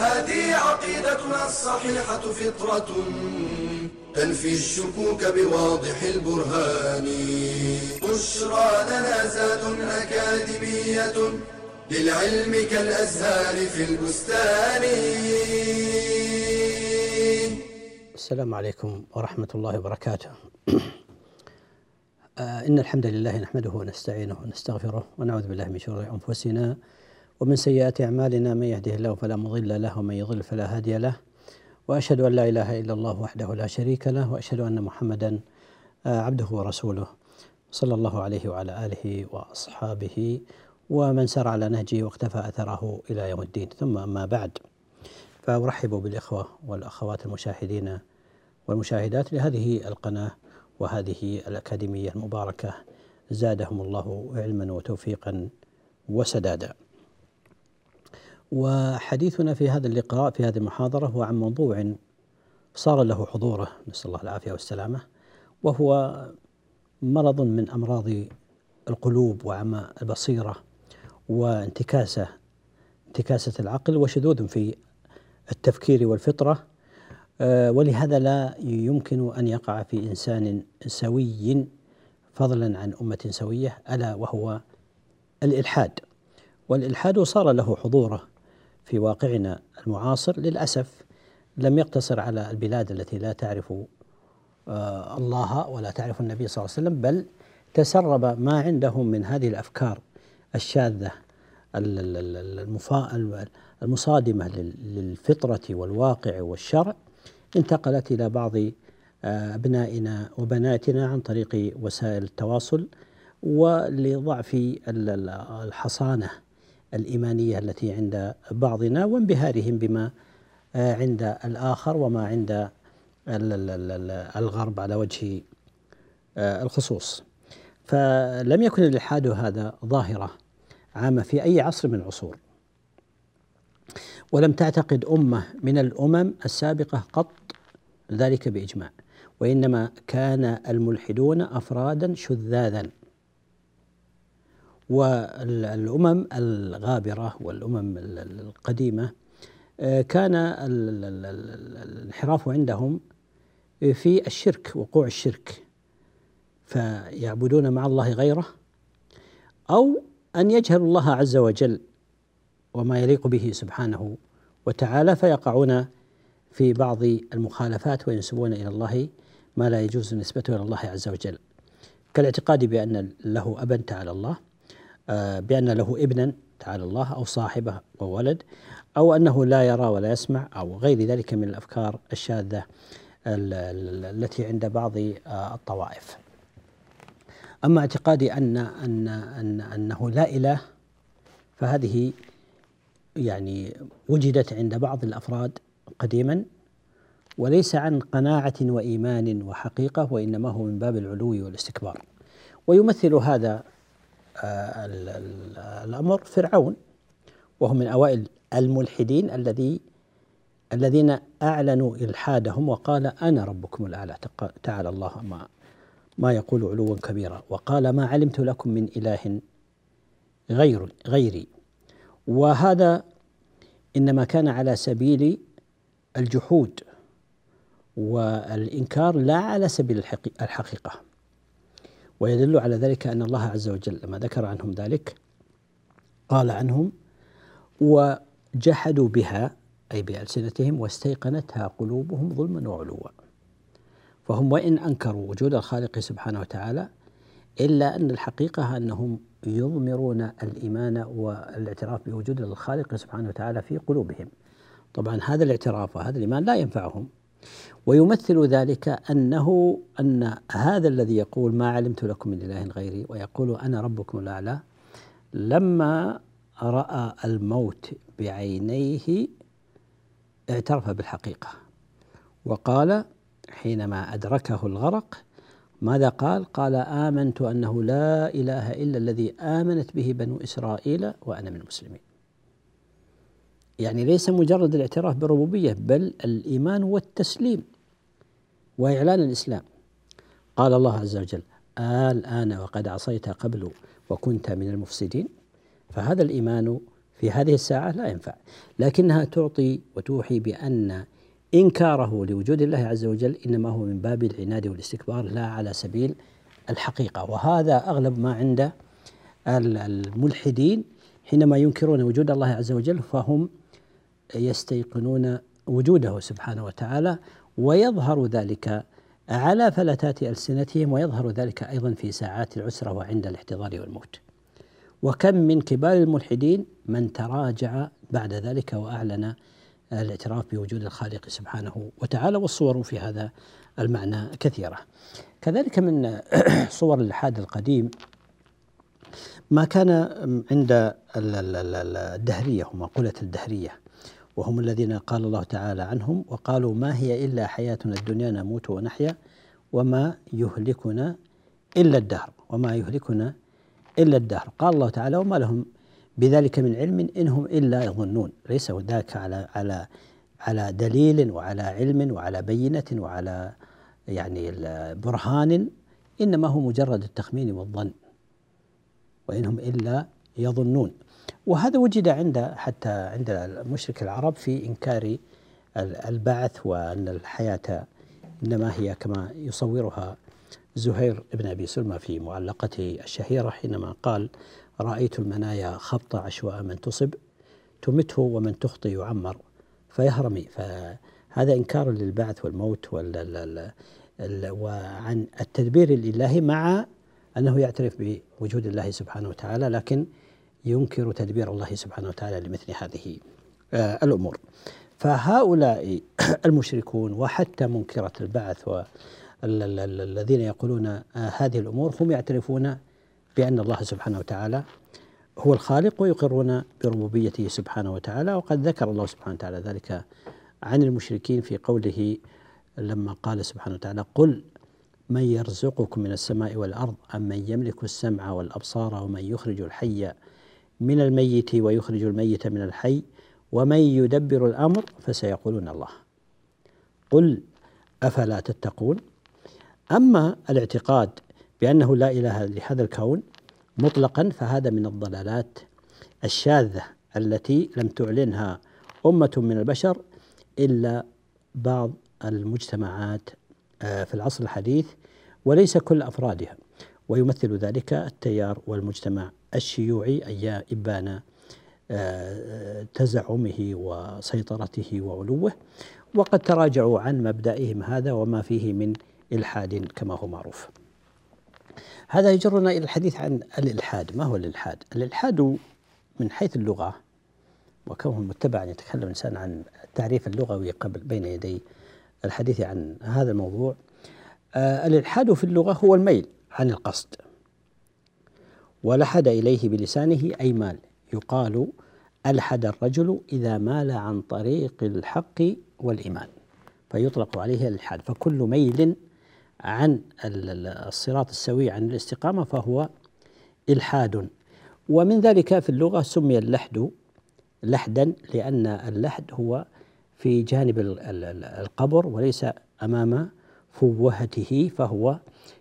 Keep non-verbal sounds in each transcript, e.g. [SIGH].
هذه عقيدتنا الصحيحة فطرة تنفي الشكوك بواضح البرهان بشرى لنا زاد أكاديمية للعلم كالأزهار في البستان السلام عليكم ورحمة الله وبركاته. [CLEARS THROAT] آه، إن الحمد لله نحمده ونستعينه ونستغفره ونعوذ بالله من شرور أنفسنا ومن سيئات أعمالنا من يهده الله فلا مضل له ومن يضل فلا هادي له. وأشهد أن لا إله إلا الله وحده لا شريك له وأشهد أن محمدا آه، عبده ورسوله. صلى الله عليه وعلى آله وأصحابه ومن سار على نهجه واقتفى أثره إلى يوم الدين. ثم أما بعد فأرحب بالإخوة والأخوات المشاهدين والمشاهدات لهذه القناة وهذه الأكاديمية المباركة. زادهم الله علما وتوفيقا وسدادا. وحديثنا في هذا اللقاء في هذه المحاضرة هو عن موضوع صار له حضوره نسأل الله العافية والسلامة وهو مرض من أمراض القلوب وعمى البصيرة وانتكاسة انتكاسة العقل وشذوذ في التفكير والفطرة. آه، ولهذا لا يمكن أن يقع في إنسان سوي فضلا عن أمة سوية ألا وهو الإلحاد. والإلحاد صار له حضوره. في واقعنا المعاصر للأسف لم يقتصر على البلاد التي لا تعرف آه، الله ولا تعرف النبي صلى الله عليه وسلم بل تسرب ما عندهم من هذه الأفكار الشاذة المصادمة للفطرة والواقع والشرع انتقلت إلى بعض آه، أبنائنا وبناتنا عن طريق وسائل التواصل ولضعف الحصانة الإيمانية التي عند بعضنا وانبهارهم بما آه، عند الآخر وما عند الغرب على وجه آه، الخصوص. فلم يكن الإلحاد هذا ظاهرة عامة في أي عصر من العصور. ولم تعتقد أمة من الأمم السابقة قط ذلك بإجماع وإنما كان الملحدون أفرادا شذاذا. والأمم الغابرة والأمم القديمة آه، كان الانحراف عندهم في الشرك وقوع الشرك. فيعبدون مع الله غيره أو أن يجهلوا الله عز وجل وما يليق به سبحانه وتعالى فيقعون في بعض المخالفات وينسبون إلى الله ما لا يجوز نسبته إلى الله عز وجل. كالاعتقاد بأن له أبا تعالى الله. آه، بأن له ابنا تعالى الله أو صاحبه وولد أو أنه لا يرى ولا يسمع أو غير ذلك من الأفكار الشاذة التي عند بعض آه، الطوائف. أما اعتقادي ان ان ان أنه لا إله فهذه يعني وجدت عند بعض الأفراد قديما وليس عن قناعة وإيمان وحقيقة وإنما هو من باب العلو والاستكبار ويمثل هذا الأمر فرعون وهو من أوائل الملحدين الذي الذين أعلنوا إلحادهم وقال أنا ربكم الأعلى. تعالى الله ما ما يقول علوا كبيرا. وقال ما علمت لكم من إله غير غيري. وهذا إنما كان على سبيل الجحود والإنكار لا على سبيل الحقيقة. ويدل على ذلك أن الله عز وجل لما ذكر عنهم ذلك قال عنهم وجحدوا بها أي بألسنتهم واستيقنتها قلوبهم ظلما وعلوا فهم وإن أنكروا وجود الخالق سبحانه وتعالى إلا أن الحقيقة أنهم يضمرون الإيمان والاعتراف بوجود الخالق سبحانه وتعالى في قلوبهم. طبعا هذا الاعتراف وهذا الإيمان لا ينفعهم ويمثل ذلك أنه أن هذا الذي يقول ما علمت لكم من إله غيري ويقول أنا ربكم الأعلى لما رأى الموت بعينيه اعترف بالحقيقة وقال حينما أدركه الغرق ماذا قال؟ قال آمنت أنه لا إله إلا الذي آمنت به بنو إسرائيل وأنا من المسلمين يعني ليس مجرد الاعتراف بالربوبية بل الإيمان والتسليم وإعلان الإسلام. قال الله عز وجل الآن وقد عصيت قبل وكنت من المفسدين. فهذا الإيمان في هذه الساعة لا ينفع. لكنها تعطي وتوحي بأن إنكاره لوجود الله عز وجل إنما هو من باب العناد والاستكبار لا على سبيل الحقيقة. وهذا أغلب ما عند الملحدين حينما ينكرون وجود الله عز وجل فهم يستيقنون وجوده سبحانه وتعالى ويظهر ذلك على فلتات ألسنتهم ويظهر ذلك أيضا في ساعات العسرة وعند الاحتضار والموت. وكم من كبار الملحدين من تراجع بعد ذلك وأعلن الاعتراف بوجود الخالق سبحانه وتعالى والصور في هذا المعنى كثيرة. كذلك من [CLEARS THROAT] صور الإلحاد القديم ما كان عند الدهرية ومقولة الدهرية. وهم الذين قال الله تعالى عنهم وقالوا ما هي إلا حياتنا الدنيا نموت ونحيا وما يهلكنا إلا الدهر وما يهلكنا إلا الدهر. قال الله تعالى وما لهم بذلك من علم إنهم إلا يظنون. ليس ذاك على على على دليل وعلى علم وعلى بينة وعلى يعني برهان إنما هو مجرد التخمين والظن وإنهم إلا يظنون. وهذا وجد عند حتى عند المشرك العرب في إنكار البعث وأن الحياة إنما هي كما يصورها زهير بن أبي سلمى في معلقته الشهيرة حينما قال رأيت المنايا خبط عشواء من تصب تمته ومن تخطي يعمر فيهرمي. فهذا إنكار للبعث والموت وعن التدبير الإلهي مع أنه يعترف بوجود الله سبحانه وتعالى لكن ينكر تدبير الله سبحانه وتعالى لمثل هذه آه، الأمور. فهؤلاء [CLEARS THROAT] المشركون وحتى منكرة البعث والذين يقولون آه، هذه الأمور هم يعترفون بأن الله سبحانه وتعالى هو الخالق ويقرون بربوبيته سبحانه وتعالى وقد ذكر الله سبحانه وتعالى ذلك عن المشركين في قوله لما قال سبحانه وتعالى قل من يرزقكم من السماء والأرض أم من يملك السمع والأبصار ومن يخرج الحي من الميت ويخرج الميت من الحي ومن يدبر الأمر فسيقولون الله. قل أفلا تتقون؟ أما الاعتقاد بأنه لا إله لهذا الكون مطلقا فهذا من الضلالات الشاذة التي لم تعلنها أمة من البشر إلا بعض المجتمعات آه، في العصر الحديث وليس كل أفرادها. ويمثل ذلك التيار والمجتمع الشيوعي أي إبان آه، تزعمه وسيطرته وعلوه وقد تراجعوا عن مبدئهم هذا وما فيه من إلحاد كما هو معروف. هذا يجرنا إلى الحديث عن الإلحاد. ما هو الإلحاد؟ الإلحاد من حيث اللغة وكونه متبعا يتكلم الإنسان عن التعريف اللغوي قبل بين يدي الحديث عن هذا الموضوع آه الإلحاد في اللغة هو الميل. عن القصد. ولحد إليه بلسانه أي مال. يقال ألحد الرجل إذا مال عن طريق الحق والإيمان. فيطلق عليه الإلحاد. فكل ميل عن الصراط السوي عن الاستقامة فهو إلحاد. ومن ذلك في اللغة سمي اللحد لحدا لأن اللحد هو في جانب القبر وليس أمام فوهته فهو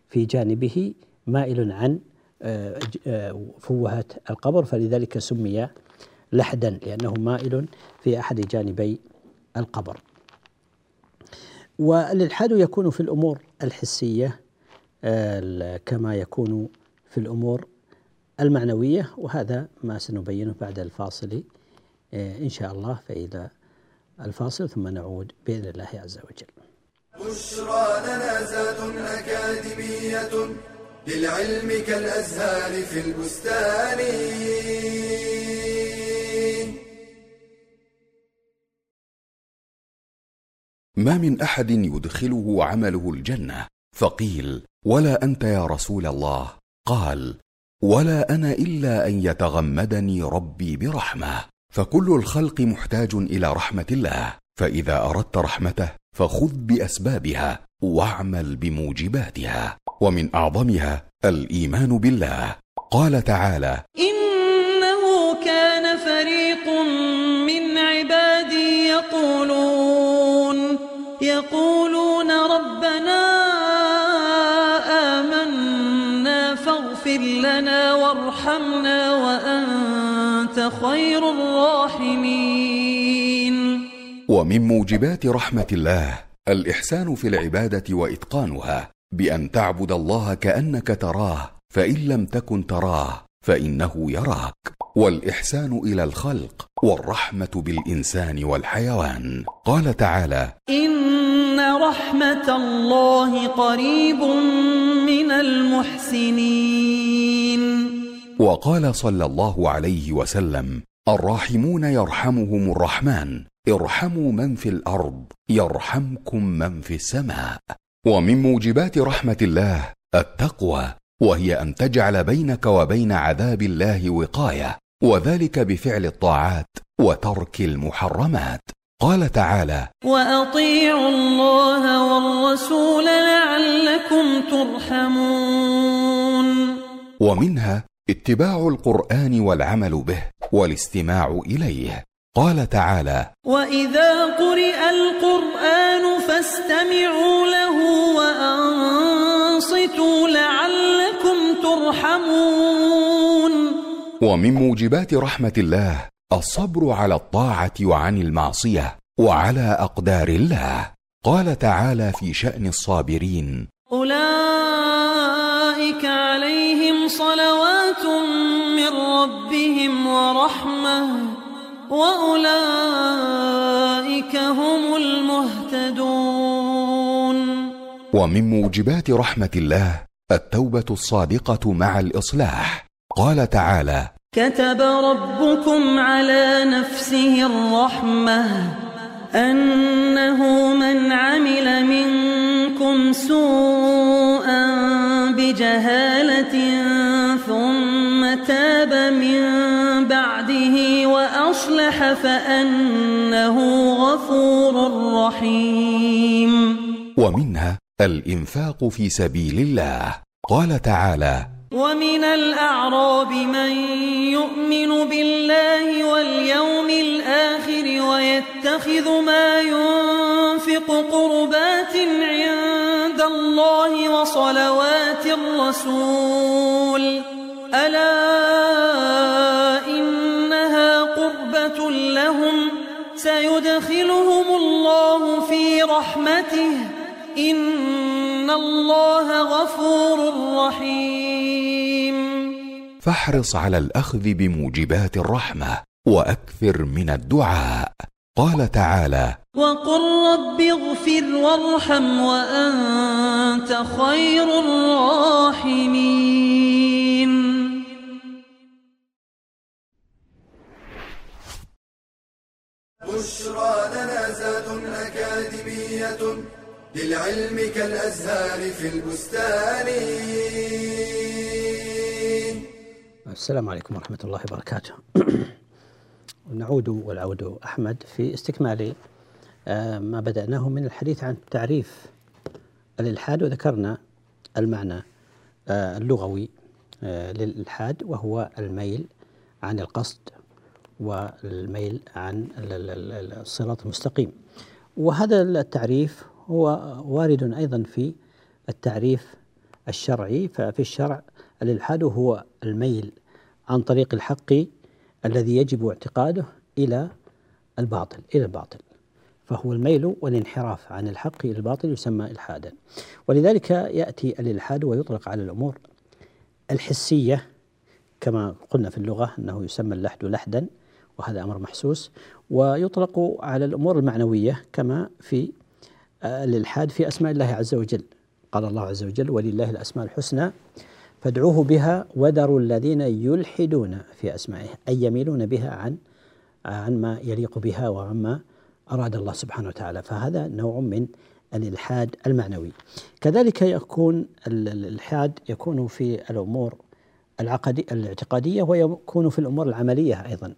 في جانبه مائل عن آه، آه، فوهة القبر فلذلك سمي لحدا لأنه مائل في أحد جانبي القبر. والإلحاد يكون في الأمور الحسية كما يكون في الأمور المعنوية وهذا ما سنبينه بعد الفاصل آه، إن شاء الله فإلى الفاصل ثم نعود بإذن الله عز وجل. بشرى لنا زاد أكاديمية للعلم كالأزهار في البستان. ما من أحد يدخله عمله الجنة؟ فقيل ولا أنت يا رسول الله. قال ولا أنا إلا أن يتغمدني ربي برحمة. فكل الخلق محتاج إلى رحمة الله فإذا أردت رحمته فخذ بأسبابها واعمل بموجباتها ومن أعظمها الإيمان بالله. قال تعالى إنه كان فريق من عبادي يقولون يقولون ربنا آمنا فاغفر لنا وارحمنا وأنت خير الراحمين. ومن موجبات رحمة الله الإحسان في العبادة وإتقانها بأن تعبد الله كأنك تراه فإن لم تكن تراه فإنه يراك. والإحسان إلى الخلق والرحمة بالإنسان والحيوان. قال تعالى إن رحمة الله قريب من المحسنين. وقال صلى الله عليه وسلم الراحمون يرحمهم الرحمن ارحموا من في الأرض يرحمكم من في السماء. ومن موجبات رحمة الله التقوى وهي أن تجعل بينك وبين عذاب الله وقاية وذلك بفعل الطاعات وترك المحرمات. قال تعالى وأطيعوا الله والرسول لعلكم ترحمون. ومنها اتباع القرآن والعمل به والاستماع إليه. قال تعالى وإذا قرئ القرآن فاستمعوا له وأنصتوا لعلكم ترحمون ومن موجبات رحمه الله الصبر على الطاعه وعن المعصيه وعلى اقدار الله قال تعالى في شان الصابرين أولئك عليهم صلوات من ربهم ورحمة وأولئك هم المهتدون. ومن موجبات رحمة الله التوبة الصادقة مع الإصلاح. قال تعالى كتب ربكم على نفسه الرحمة أنه من عمل منكم سوءا بجهالة وأصلح فأنه غفور رحيم. ومنها الإنفاق في سبيل الله. قال تعالى ومن الأعراب من يؤمن بالله واليوم الآخر ويتخذ ما ينفق قربات عند الله وصلوات الرسول. ألا سيدخلهم الله في رحمته. إن الله غفور رحيم. فاحرص على الأخذ بموجبات الرحمة وأكثر من الدعاء. قال تعالى وقل رب اغفر وارحم وأنت خير الراحمين. بشرى لنا زاد أكاديمية للعلم كالأزهار في البستان. السلام عليكم ورحمة الله وبركاته. [CLEARS THROAT] نعود والعود أحمد في استكمال آه، ما بدأناه من الحديث عن تعريف الإلحاد وذكرنا المعنى آه، اللغوي آه، للإلحاد وهو الميل عن القصد والميل عن ال- ال- ال- الصراط المستقيم. وهذا التعريف هو وارد أيضا في التعريف الشرعي. ففي الشرع الإلحاد هو الميل عن طريق الحق الذي يجب اعتقاده إلى الباطل إلى الباطل. فهو الميل والانحراف عن الحق إلى الباطل يسمى إلحادا. ولذلك يأتي الإلحاد ويطلق على الأمور الحسية كما قلنا في اللغة أنه يسمى اللحد لحدا. وهذا أمر محسوس. ويطلق على الأمور المعنوية كما في آه، الإلحاد في أسماء الله عز وجل. قال الله عز وجل ولله الأسماء الحسنى فادعوه بها وذروا الذين يلحدون في أسمائه أي يميلون بها عن عن ما يليق بها وعما أراد الله سبحانه وتعالى. فهذا نوع من الإلحاد المعنوي. كذلك يكون ال- الإلحاد يكون في الأمور العقدي الاعتقادية ويكون في الأمور العملية أيضا.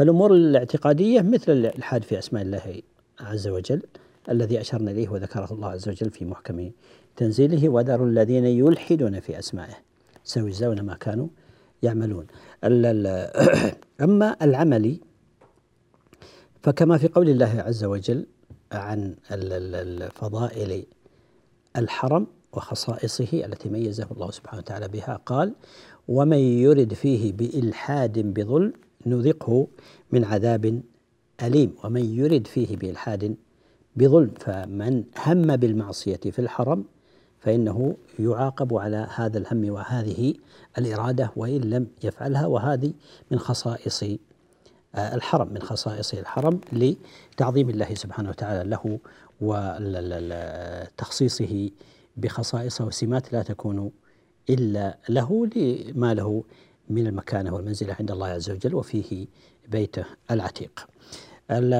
فالأمور الاعتقادية مثل الإلحاد في أسماء الله عز وجل الذي أشرنا إليه وذكره الله عز وجل في محكم تنزيله وذروا الذين يلحدون في أسمائه. سيجزون ما كانوا يعملون. [COUGHS] أما العملي فكما في قول الله عز وجل عن الفضائل الحرم وخصائصه التي ميزه الله سبحانه وتعالى بها قال ومن يرد فيه بإلحاد بظلم نذقه من عذاب أليم ومن يرد فيه بإلحاد بظلم. فمن هم بالمعصية في الحرم فإنه يعاقب على هذا الهم وهذه الإرادة وإن لم يفعلها وهذه من خصائص آه، الحرم من خصائص الحرم لتعظيم الله سبحانه وتعالى له وتخصيصه بخصائص وسمات لا تكون إلا له لما له من المكانة والمنزلة عند الله عز وجل وفيه بيته العتيق.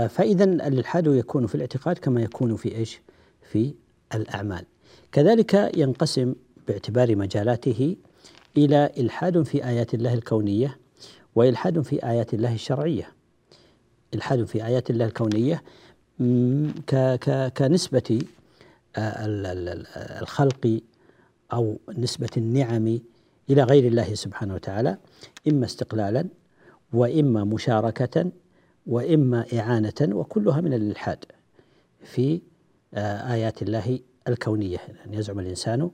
فإذا الإلحاد يكون في الاعتقاد كما يكون في إيش؟ في الأعمال. كذلك ينقسم باعتبار مجالاته إلى إلحاد في آيات الله الكونية وإلحاد في آيات الله الشرعية. إلحاد في آيات الله الكونية كنسبة آه، الخلق أو نسبة النعم إلى غير الله سبحانه وتعالى إما استقلالا وإما مشاركة وإما إعانة وكلها من الإلحاد في آه، آيات الله الكونية. أن يزعم الإنسان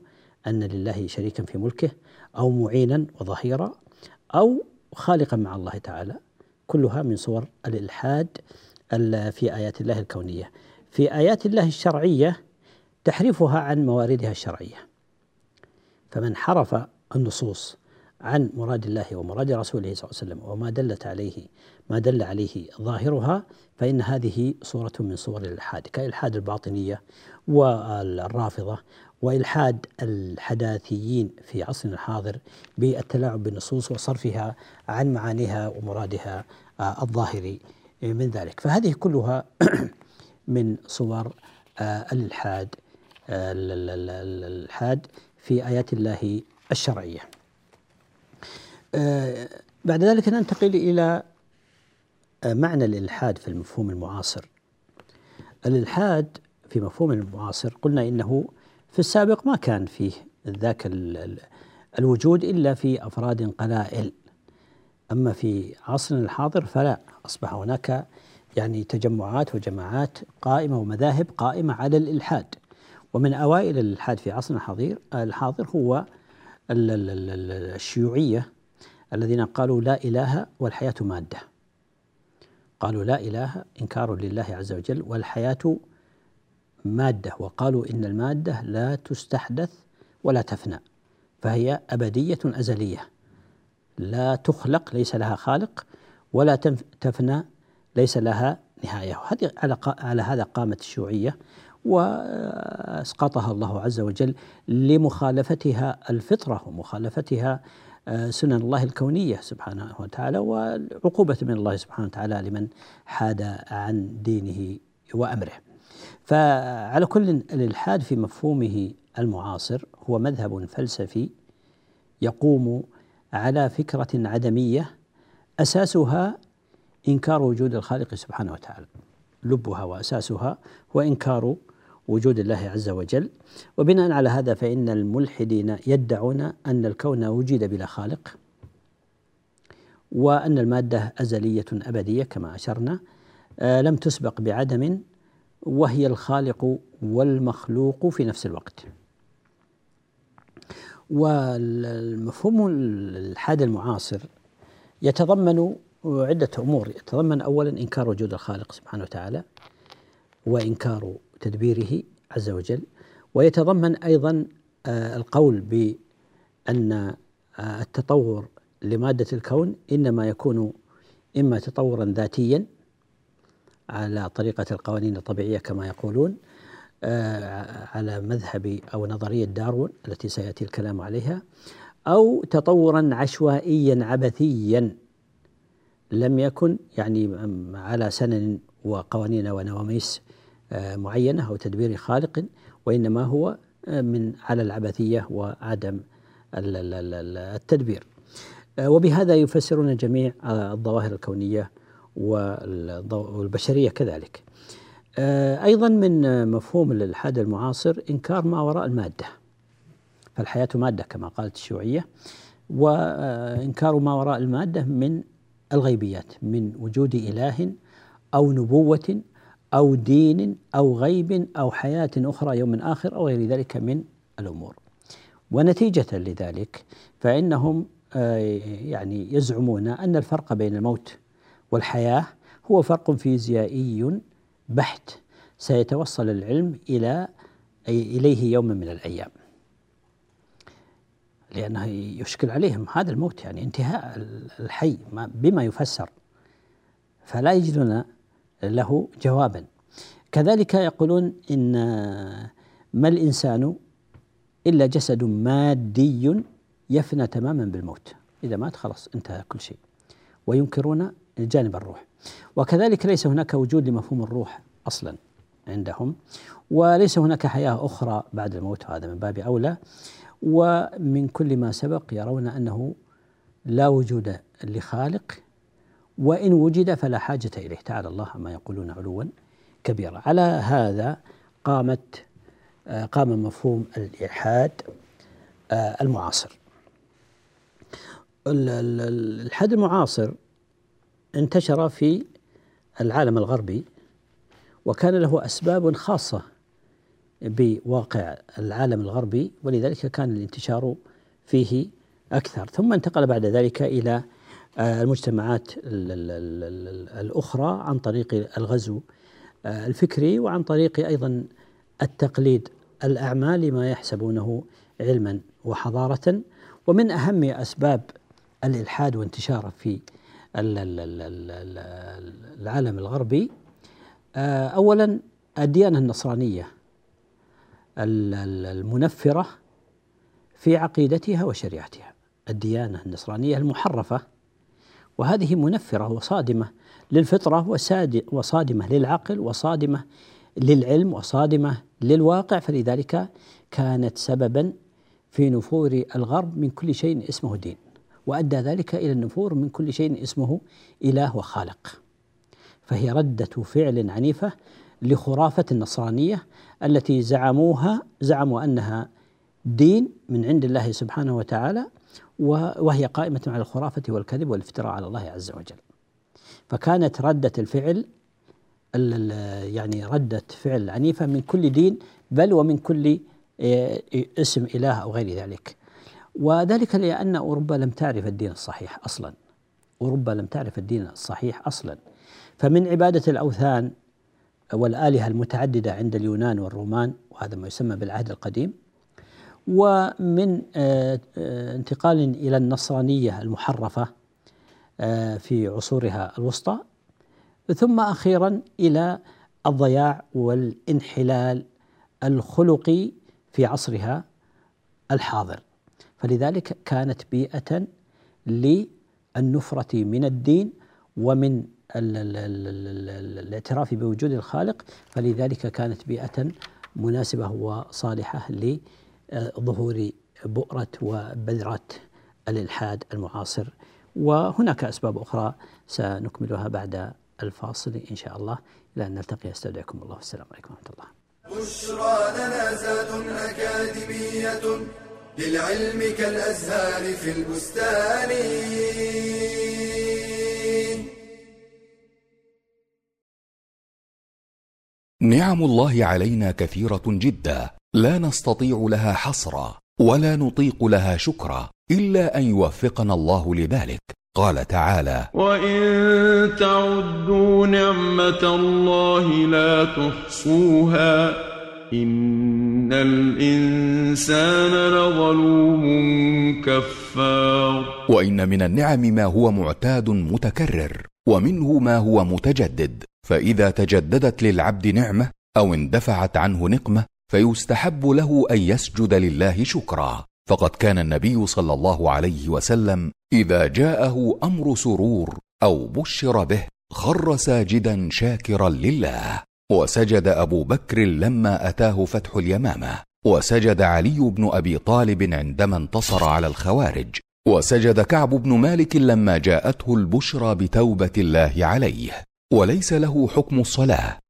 أن لله شريكا في ملكه أو معينا وظهيرا أو خالقا مع الله تعالى. كلها من صور الإلحاد في آيات الله الكونية. في آيات الله الشرعية تحريفها عن مواردها الشرعية. فمن حرف النصوص عن مراد الله ومراد رسوله صلى الله عليه وسلم وما دلت عليه ما دل عليه ظاهرها فإن هذه صورة من صور الإلحاد كإلحاد الباطنية والرافضة وإلحاد الحداثيين في عصرنا الحاضر بالتلاعب بالنصوص وصرفها عن معانيها ومرادها آه، الظاهري من ذلك. فهذه كلها [CLEARS THROAT] من صور آه، الإلحاد آه، الإلحاد في آيات الله الشرعية. بعد ذلك ننتقل إلى معنى الإلحاد في المفهوم المعاصر. الإلحاد في مفهوم المعاصر قلنا إنه في السابق ما كان فيه ذاك الوجود إلا في أفراد قلائل. أما في عصرنا الحاضر فلا أصبح هناك يعني تجمعات وجماعات قائمة ومذاهب قائمة على الإلحاد. ومن أوائل الإلحاد في عصرنا الحاضر الحاضر هو الشيوعية الذين قالوا لا إله والحياة مادة. قالوا لا إله إنكار لله عز وجل والحياة مادة. وقالوا إن المادة لا تستحدث ولا تفنى فهي أبدية أزلية. لا تخلق ليس لها خالق ولا تفنى ليس لها نهاية. على على هذا قامت الشيوعية. وأسقطها الله عز وجل لمخالفتها الفطرة ومخالفتها آه، سنن الله الكونية سبحانه وتعالى والعقوبة من الله سبحانه وتعالى لمن حاد عن دينه وأمره. فعلى كل الإلحاد في مفهومه المعاصر هو مذهب فلسفي يقوم على فكرة عدمية أساسها إنكار وجود الخالق سبحانه وتعالى. لبها وأساسها هو انكار وجود الله عز وجل. وبناء على هذا فإن الملحدين يدعون أن الكون وجد بلا خالق وأن المادة أزلية أبدية كما أشرنا آه، لم تسبق بعدم وهي الخالق والمخلوق في نفس الوقت. والمفهوم الحاد المعاصر يتضمن عدة أمور. يتضمن أولا إنكار وجود الخالق سبحانه وتعالى وإنكار تدبيره عز وجل. ويتضمن أيضا آه، القول بأن آه، التطور لمادة الكون إنما يكون إما تطورا ذاتيا على طريقة القوانين الطبيعية كما يقولون آه، على مذهب أو نظرية داروين التي سيأتي الكلام عليها أو تطورا عشوائيا عبثيا. لم يكن يعني على سنن وقوانين ونواميس معينة أو تدبير خالق وإنما هو آه، من على العبثية وعدم التدبير. آه، وبهذا يفسرون جميع الظواهر الكونية والبشرية كذلك. آه، أيضا من مفهوم الإلحاد المعاصر إنكار ما وراء المادة. فالحياة مادة كما قالت الشيوعية وإنكار ما وراء المادة من الغيبيات من وجود إله أو نبوة أو دين أو غيب أو حياة أخرى يوم آخر أو غير ذلك من الأمور. ونتيجة لذلك فإنهم آه، يعني يزعمون أن الفرق بين الموت والحياة هو فرق فيزيائي بحت سيتوصل العلم إلى إليه يوم من الأيام. لأنه يشكل عليهم هذا الموت يعني انتهاء الحي بما يفسر. فلا يجدون له جوابا. كذلك يقولون إن ما الإنسان إلا جسد مادي يفنى تماما بالموت. إذا مات خلاص انتهى كل شيء. وينكرون جانب الروح. وكذلك ليس هناك وجود لمفهوم الروح أصلا عندهم. وليس هناك حياة أخرى بعد الموت هذا من باب أولى. ومن كل ما سبق يرون أنه لا وجود لخالق وإن وجد فلا حاجة إليه. تعالى الله ما يقولون علوا كبيرا. على هذا قامت قام مفهوم الإلحاد آه، المعاصر. الإلحاد المعاصر انتشر في العالم الغربي وكان له أسباب خاصة بواقع العالم الغربي ولذلك كان الانتشار فيه أكثر. ثم انتقل بعد ذلك إلى آه، المجتمعات الأخرى عن طريق الغزو آه، الفكري وعن طريق أيضا التقليد الأعمى لما يحسبونه علما وحضارة. ومن أهم أسباب الإلحاد وانتشاره في العالم الغربي آه، أولا الديانة النصرانية المنفرة في عقيدتها وشريعتها. الديانة النصرانية المحرفة وهذه منفرة وصادمة للفطرة وصادمة للعقل وصادمة للعلم وصادمة للواقع فلذلك كانت سببا في نفور الغرب من كل شيء اسمه دين وأدى ذلك إلى النفور من كل شيء اسمه إله وخالق. فهي ردة فعل عنيفة لخرافة النصرانية التي زعموها زعموا أنها دين من عند الله سبحانه وتعالى وهي قائمة على الخرافة والكذب والافتراء على الله عز وجل. فكانت ردة الفعل يعني ردة فعل عنيفة من كل دين بل ومن كل آه، اسم إله أو غير ذلك. وذلك لأن أوروبا لم تعرف الدين الصحيح أصلا. أوروبا لم تعرف الدين الصحيح أصلا. فمن عبادة الأوثان والآلهة المتعددة عند اليونان والرومان وهذا ما يسمى بالعهد القديم ومن آه، آه، انتقال إلى النصرانية المحرفة في عصورها الوسطى. ثم أخيرا إلى الضياع والانحلال الخلقي في عصرها الحاضر. فلذلك كانت بيئة للنفرة من الدين ومن الاعتراف بوجود الخالق. فلذلك كانت بيئة مناسبة وصالحة لظهور بؤرة وبذرة الإلحاد المعاصر. وهناك أسباب أخرى سنكملها بعد الفاصل إن شاء الله. إلى أن نلتقي. أستودعكم الله. والسلام عليكم ورحمة الله. بشرى لنا زاد أكاديمية للعلم كالأزهار في البستان. نعم الله علينا كثيرة جدا. لا نستطيع لها حصرا ولا نطيق لها شكرا إلا أن يوفقنا الله لذلك. قال تعالى وإن تعدوا نعمة الله لا تحصوها إن الإنسان لظلوم كفار. وإن من النعم ما هو معتاد متكرر ومنه ما هو متجدد. فإذا تجددت للعبد نعمة أو اندفعت عنه نقمة فيستحب له أن يسجد لله شكرا. فقد كان النبي صلى الله عليه وسلم إذا جاءه أمر سرور أو بشر به خر ساجدا شاكرا لله. وسجد أبو بكر لما أتاه فتح اليمامة. وسجد علي بن أبي طالب عندما انتصر على الخوارج. وسجد كعب بن مالك لما جاءته البشرى بتوبة الله عليه. وليس له حكم الصلاة.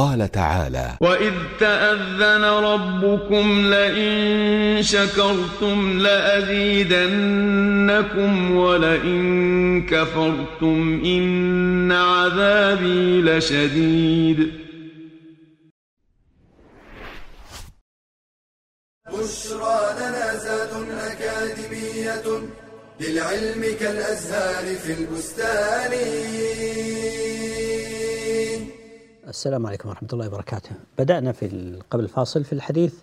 قال تعالى وإذ تأذن ربكم لئن شكرتم لأزيدنكم ولئن كفرتم إن عذابي لشديد. بشرى لنا زاد أكاديمية للعلم كالأزهار في البستان. السلام عليكم ورحمة الله وبركاته. بدأنا في قبل الفاصل في الحديث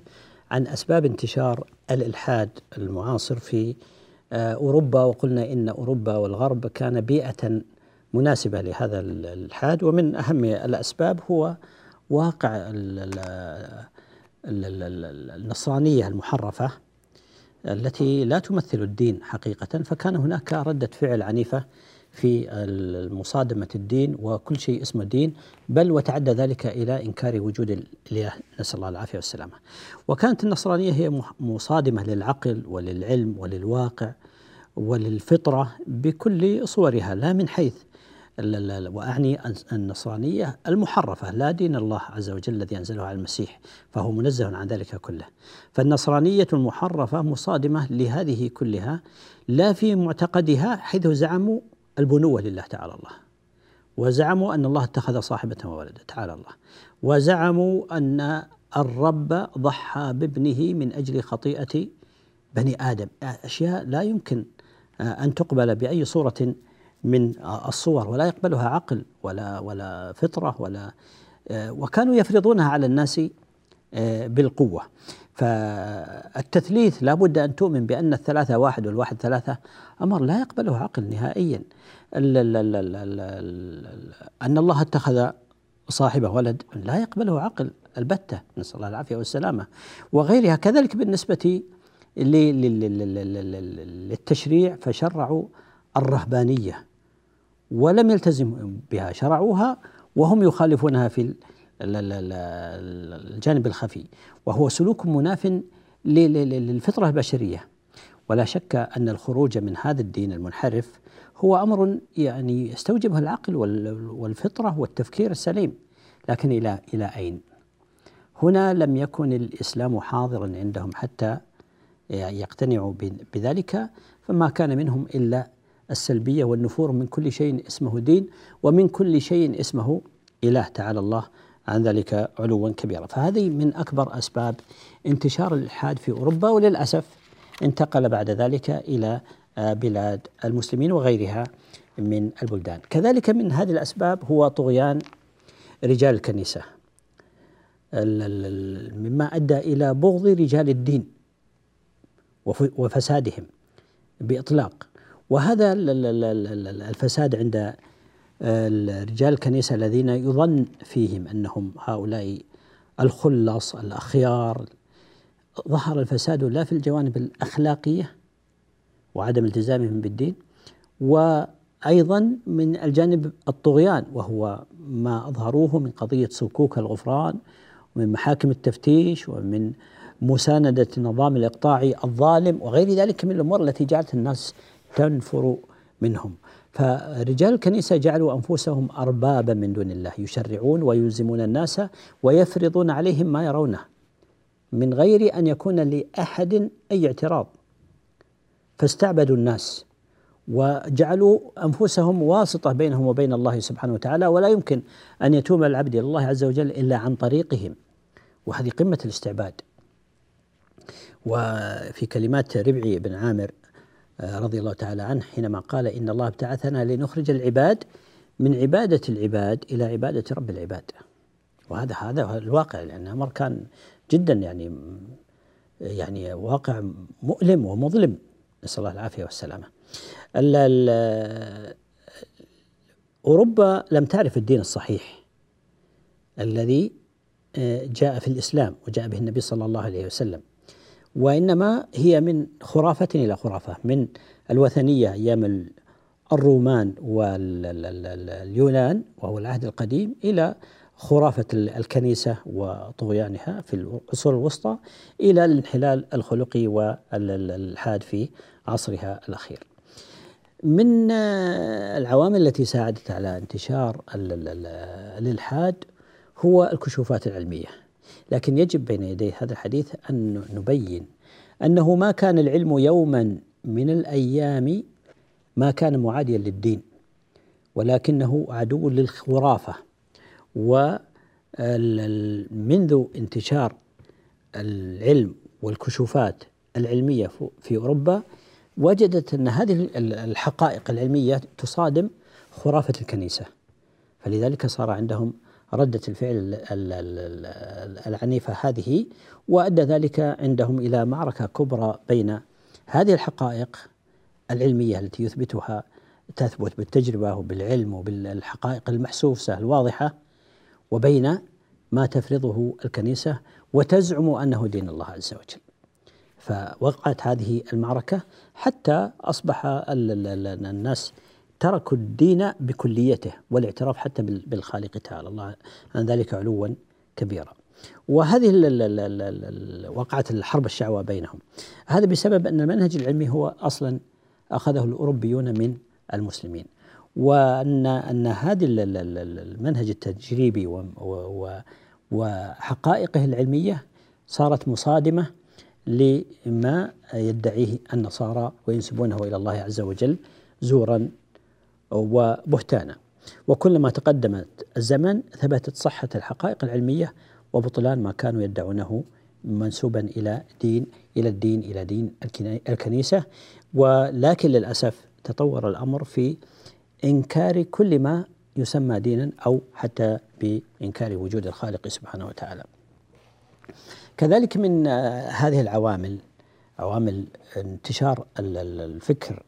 عن أسباب انتشار الإلحاد المعاصر في آه، أوروبا وقلنا إن أوروبا والغرب كان بيئة مناسبة لهذا الإلحاد ومن أهم الأسباب هو واقع النصرانية المحرفة التي لا تمثل الدين حقيقة فكان هناك ردة فعل عنيفة في مصادمة الدين وكل شيء اسمه دين بل وتعدى ذلك إلى إنكار وجود الإله. نسأل الله العافية والسلامة. وكانت النصرانية هي مصادمة للعقل وللعلم وللواقع وللفطرة بكل صورها لا من حيث وأعني النصرانية المحرفة لا دين الله عز وجل الذي أنزله على المسيح فهو منزه عن ذلك كله. فالنصرانية المحرفة مصادمة لهذه كلها لا في معتقدها حيث زعموا البنوة لله تعالى الله. وزعموا أن الله اتخذ صاحبة وولدا تعالى الله. وزعموا أن الرب ضحى بابنه من أجل خطيئة بني آدم. أشياء لا يمكن أن تقبل بأي صورة من الصور ولا يقبلها عقل ولا ولا فطرة ولا وكانوا يفرضونها على الناس بالقوة. فالتثليث لابد أن تؤمن بأن الثلاثة واحد والواحد ثلاثة أمر لا يقبله عقل نهائيا. أن الله اتخذ صاحبه ولد لا يقبله عقل. البتة نسأل الله العافية والسلامة. وغيرها كذلك بالنسبة للتشريع فشرعوا الرهبانية. ولم يلتزموا بها شرعوها وهم يخالفونها في الجانب الخفي وهو سلوك مناف للفطرة البشرية ولا شك أن الخروج من هذا الدين المنحرف هو أمر يعني يستوجبه العقل والفطرة والتفكير السليم لكن إلى إلى أين؟ هنا لم يكن الإسلام حاضرا عندهم حتى يقتنعوا بذلك فما كان منهم إلا السلبية والنفور من كل شيء اسمه دين ومن كل شيء اسمه إله تعالى الله عن ذلك علوا كبيرا. فهذه من أكبر أسباب انتشار الإلحاد في أوروبا وللأسف انتقل بعد ذلك إلى آه، بلاد المسلمين وغيرها من البلدان. كذلك من هذه الأسباب هو طغيان رجال الكنيسة مما أدى إلى بغض رجال الدين وفسادهم بإطلاق. وهذا الفساد عند رجال الكنيسة الذين يظن فيهم أنهم هؤلاء الخلص الأخيار. ظهر الفساد لا في الجوانب الأخلاقية وعدم التزامهم بالدين وأيضا من الجانب الطغيان وهو ما أظهروه من قضية صكوك الغفران ومن محاكم التفتيش ومن مساندة النظام الإقطاعي الظالم وغير ذلك من الأمور التي جعلت الناس تنفر منهم. فرجال الكنيسة جعلوا أنفسهم أربابا من دون الله يشرعون ويلزمون الناس ويفرضون عليهم ما يرونه من غير أن يكون لأحد أي اعتراض. فاستعبدوا الناس وجعلوا أنفسهم واسطة بينهم وبين الله سبحانه وتعالى ولا يمكن أن يتوب العبد إلى الله عز وجل إلا عن طريقهم. وهذه قمة الاستعباد. وفي كلمات ربعي بن عامر رضي الله تعالى عنه حينما قال إن الله ابتعثنا لنخرج العباد من عبادة العباد إلى عبادة رب العباد. وهذا هذا الواقع لأن الأمر كان جدا يعني يعني واقع مؤلم ومظلم. نسأل الله العافية والسلامة. ال ال أوروبا لم تعرف الدين الصحيح الذي آه، جاء في الإسلام وجاء به النبي صلى الله عليه وسلم. وإنما هي من خرافة إلى خرافة من الوثنية أيام الرومان واليونان وهو العهد القديم إلى خرافة الكنيسة وطغيانها في العصور الوسطى إلى الانحلال الخلقي والإلحاد في عصرها الأخير. من العوامل التي ساعدت على انتشار الإلحاد هو الكشوفات العلمية. لكن يجب بين يدي هذا الحديث أن نبين أنه ما كان العلم يوما من الأيام ما كان معاديا للدين ولكنه عدو للخرافة ومنذ انتشار العلم والكشوفات العلمية في أوروبا وجدت أن هذه الحقائق العلمية تصادم خرافة الكنيسة. فلذلك صار عندهم ردة الفعل العنيفة هذه وأدى ذلك عندهم إلى معركة كبرى بين هذه الحقائق العلمية التي يثبتها تثبت بالتجربة وبالعلم وبالحقائق المحسوسة الواضحة وبين ما تفرضه الكنيسة وتزعم أنه دين الله عز وجل. فوقعت هذه المعركة حتى أصبح الناس تركوا الدين بكليته والاعتراف حتى بالخالق تعالى. الله عن ذلك علوا كبيرا. وهذه وقعت الحرب الشعوى بينهم. هذا بسبب أن المنهج العلمي هو أصلا أخذه الأوروبيون من المسلمين. وأن أن هذا المنهج التجريبي وحقائقه العلمية صارت مصادمة لما يدعيه النصارى وينسبونه إلى الله عز وجل زورا وبهتانا. وكلما تقدم الزمن ثبتت صحة الحقائق العلمية وبطلان ما كانوا يدعونه منسوبا إلى دين إلى الدين إلى دين الكنيسة. ولكن للأسف تطور الأمر في إنكار كل ما يسمى دينا أو حتى بإنكار وجود الخالق سبحانه وتعالى. كذلك من هذه العوامل عوامل انتشار الفكر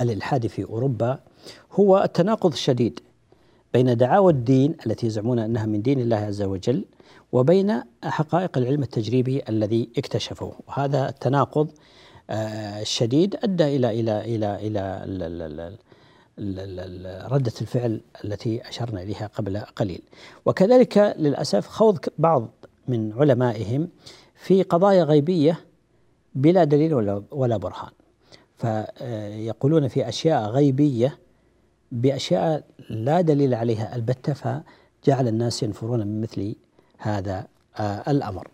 الإلحادي في أوروبا هو التناقض الشديد بين دعاوى الدين التي يزعمون أنها من دين الله عز وجل وبين حقائق العلم التجريبي الذي اكتشفوه. وهذا التناقض آه، الشديد أدى إلى إلى إلى إلى ردة الفعل التي أشرنا إليها قبل قليل. وكذلك للأسف خوض بعض من علمائهم في قضايا غيبية بلا دليل ولا, برهان. فيقولون في أشياء غيبية بأشياء لا دليل عليها البتة فجعل الناس ينفرون من مثل هذا آه، الأمر.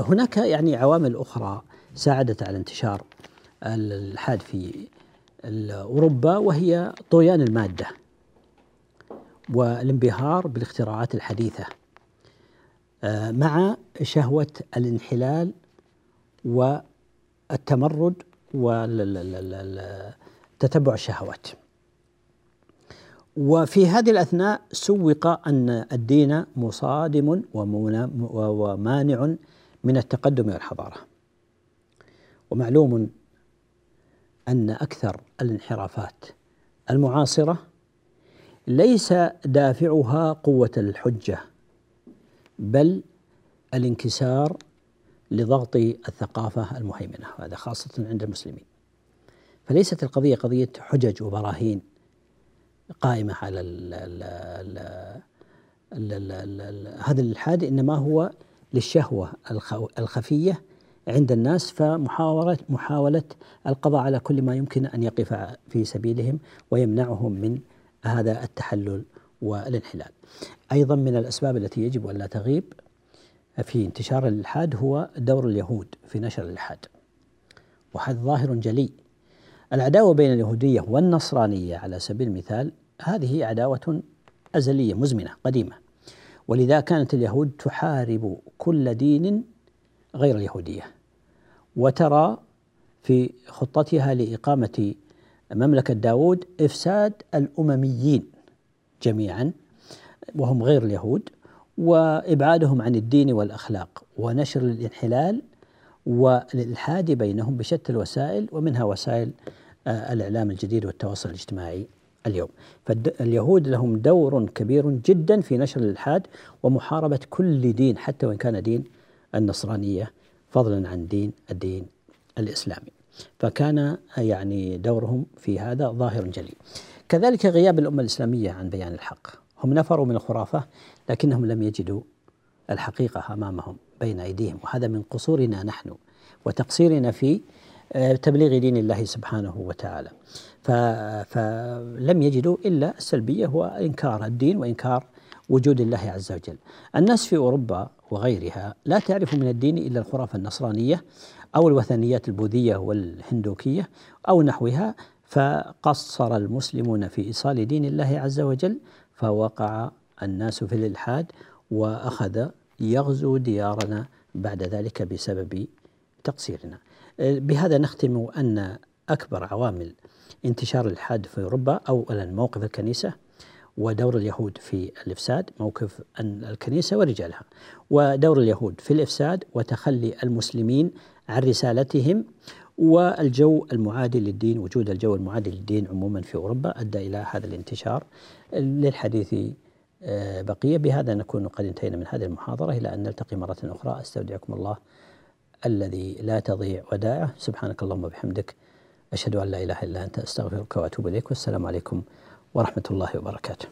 هناك يعني عوامل أخرى ساعدت على انتشار الإلحاد في أوروبا وهي طغيان المادة والانبهار بالاختراعات الحديثة آه، مع شهوة الانحلال والتمرد وتتبع الشهوات. وفي هذه الأثناء سوق أن الدين مصادم ومانع من التقدم والحضارة. ومعلوم أن أكثر الانحرافات المعاصرة ليس دافعها قوة الحجة بل الانكسار لضغط الثقافة المهيمنة هذا خاصة عند المسلمين. فليست القضية قضية حجج وبراهين. قائمة على هذا الإلحاد إنما هو للشهوة الخفية عند الناس فمحاولة محاولة القضاء على كل ما يمكن أن يقف في سبيلهم ويمنعهم من هذا التحلل والانحلال. أيضا من الأسباب التي يجب أن لا تغيب في انتشار الإلحاد هو دور اليهود في نشر الإلحاد وهذا ظاهر جلي. العداوة بين اليهودية والنصرانية على سبيل المثال هذه عداوة أزلية مزمنة قديمة. ولذا كانت اليهود تحارب كل دين غير اليهودية. وترى في خطتها لإقامة مملكة داود إفساد الأمميين جميعا وهم غير اليهود وإبعادهم عن الدين والأخلاق ونشر الانحلال والإلحاد بينهم بشتى الوسائل ومنها وسائل آه، الإعلام الجديد والتواصل الاجتماعي. اليوم. فاليهود لهم دور كبير جدا في نشر الإلحاد ومحاربة كل دين حتى وإن كان دين النصرانية فضلا عن دين الدين الإسلامي. فكان يعني دورهم في هذا ظاهر جلي. كذلك غياب الأمة الإسلامية عن بيان الحق. هم نفروا من الخرافة لكنهم لم يجدوا الحقيقة أمامهم بين أيديهم وهذا من قصورنا نحن وتقصيرنا في تبليغ دين الله سبحانه وتعالى. فلم يجدوا إلا السلبية وإنكار الدين وإنكار وجود الله عز وجل. الناس في أوروبا وغيرها لا تعرف من الدين إلا الخرافة النصرانية أو الوثنيات البوذية والهندوكية أو نحوها فقصر المسلمون في إيصال دين الله عز وجل فوقع الناس في الإلحاد وأخذ يغزو ديارنا بعد ذلك بسبب تقصيرنا. بهذا نختم أن أكبر عوامل انتشار الإلحاد في أوروبا أولا موقف الكنيسة ودور اليهود في الإفساد موقف الكنيسة ورجالها ودور اليهود في الإفساد وتخلي المسلمين عن رسالتهم والجو المعادي للدين وجود الجو المعادي للدين عموما في أوروبا أدى إلى هذا الانتشار. للحديث آه، بقية بهذا نكون قد انتهينا من هذه المحاضرة إلى أن نلتقي مرة أخرى. أستودعكم الله الذي لا تضيع ودائعه. سبحانك اللهم وبحمدك. أشهد أن لا إله إلا أنت أستغفرك وأتوب إليك. والسلام عليكم ورحمة الله وبركاته.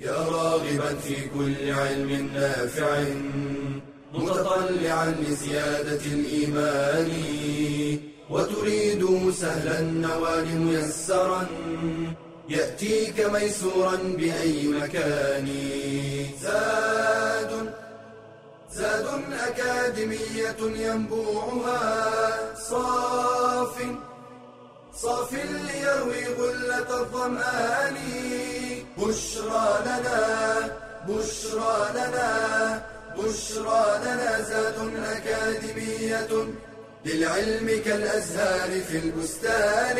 يا راغبا في كل علم نافع متطلعا لزيادة الإيمان وتريد سهلا النوال ميسرا يأتيك ميسورا بأي مكان. زاد زاد أكاديمية ينبوعها. صاف صاف ليروي غلة الظمآن. بشرى لنا بشرى لنا بشرى لنا زاد أكاديمية للعلم كالأزهار في البستان.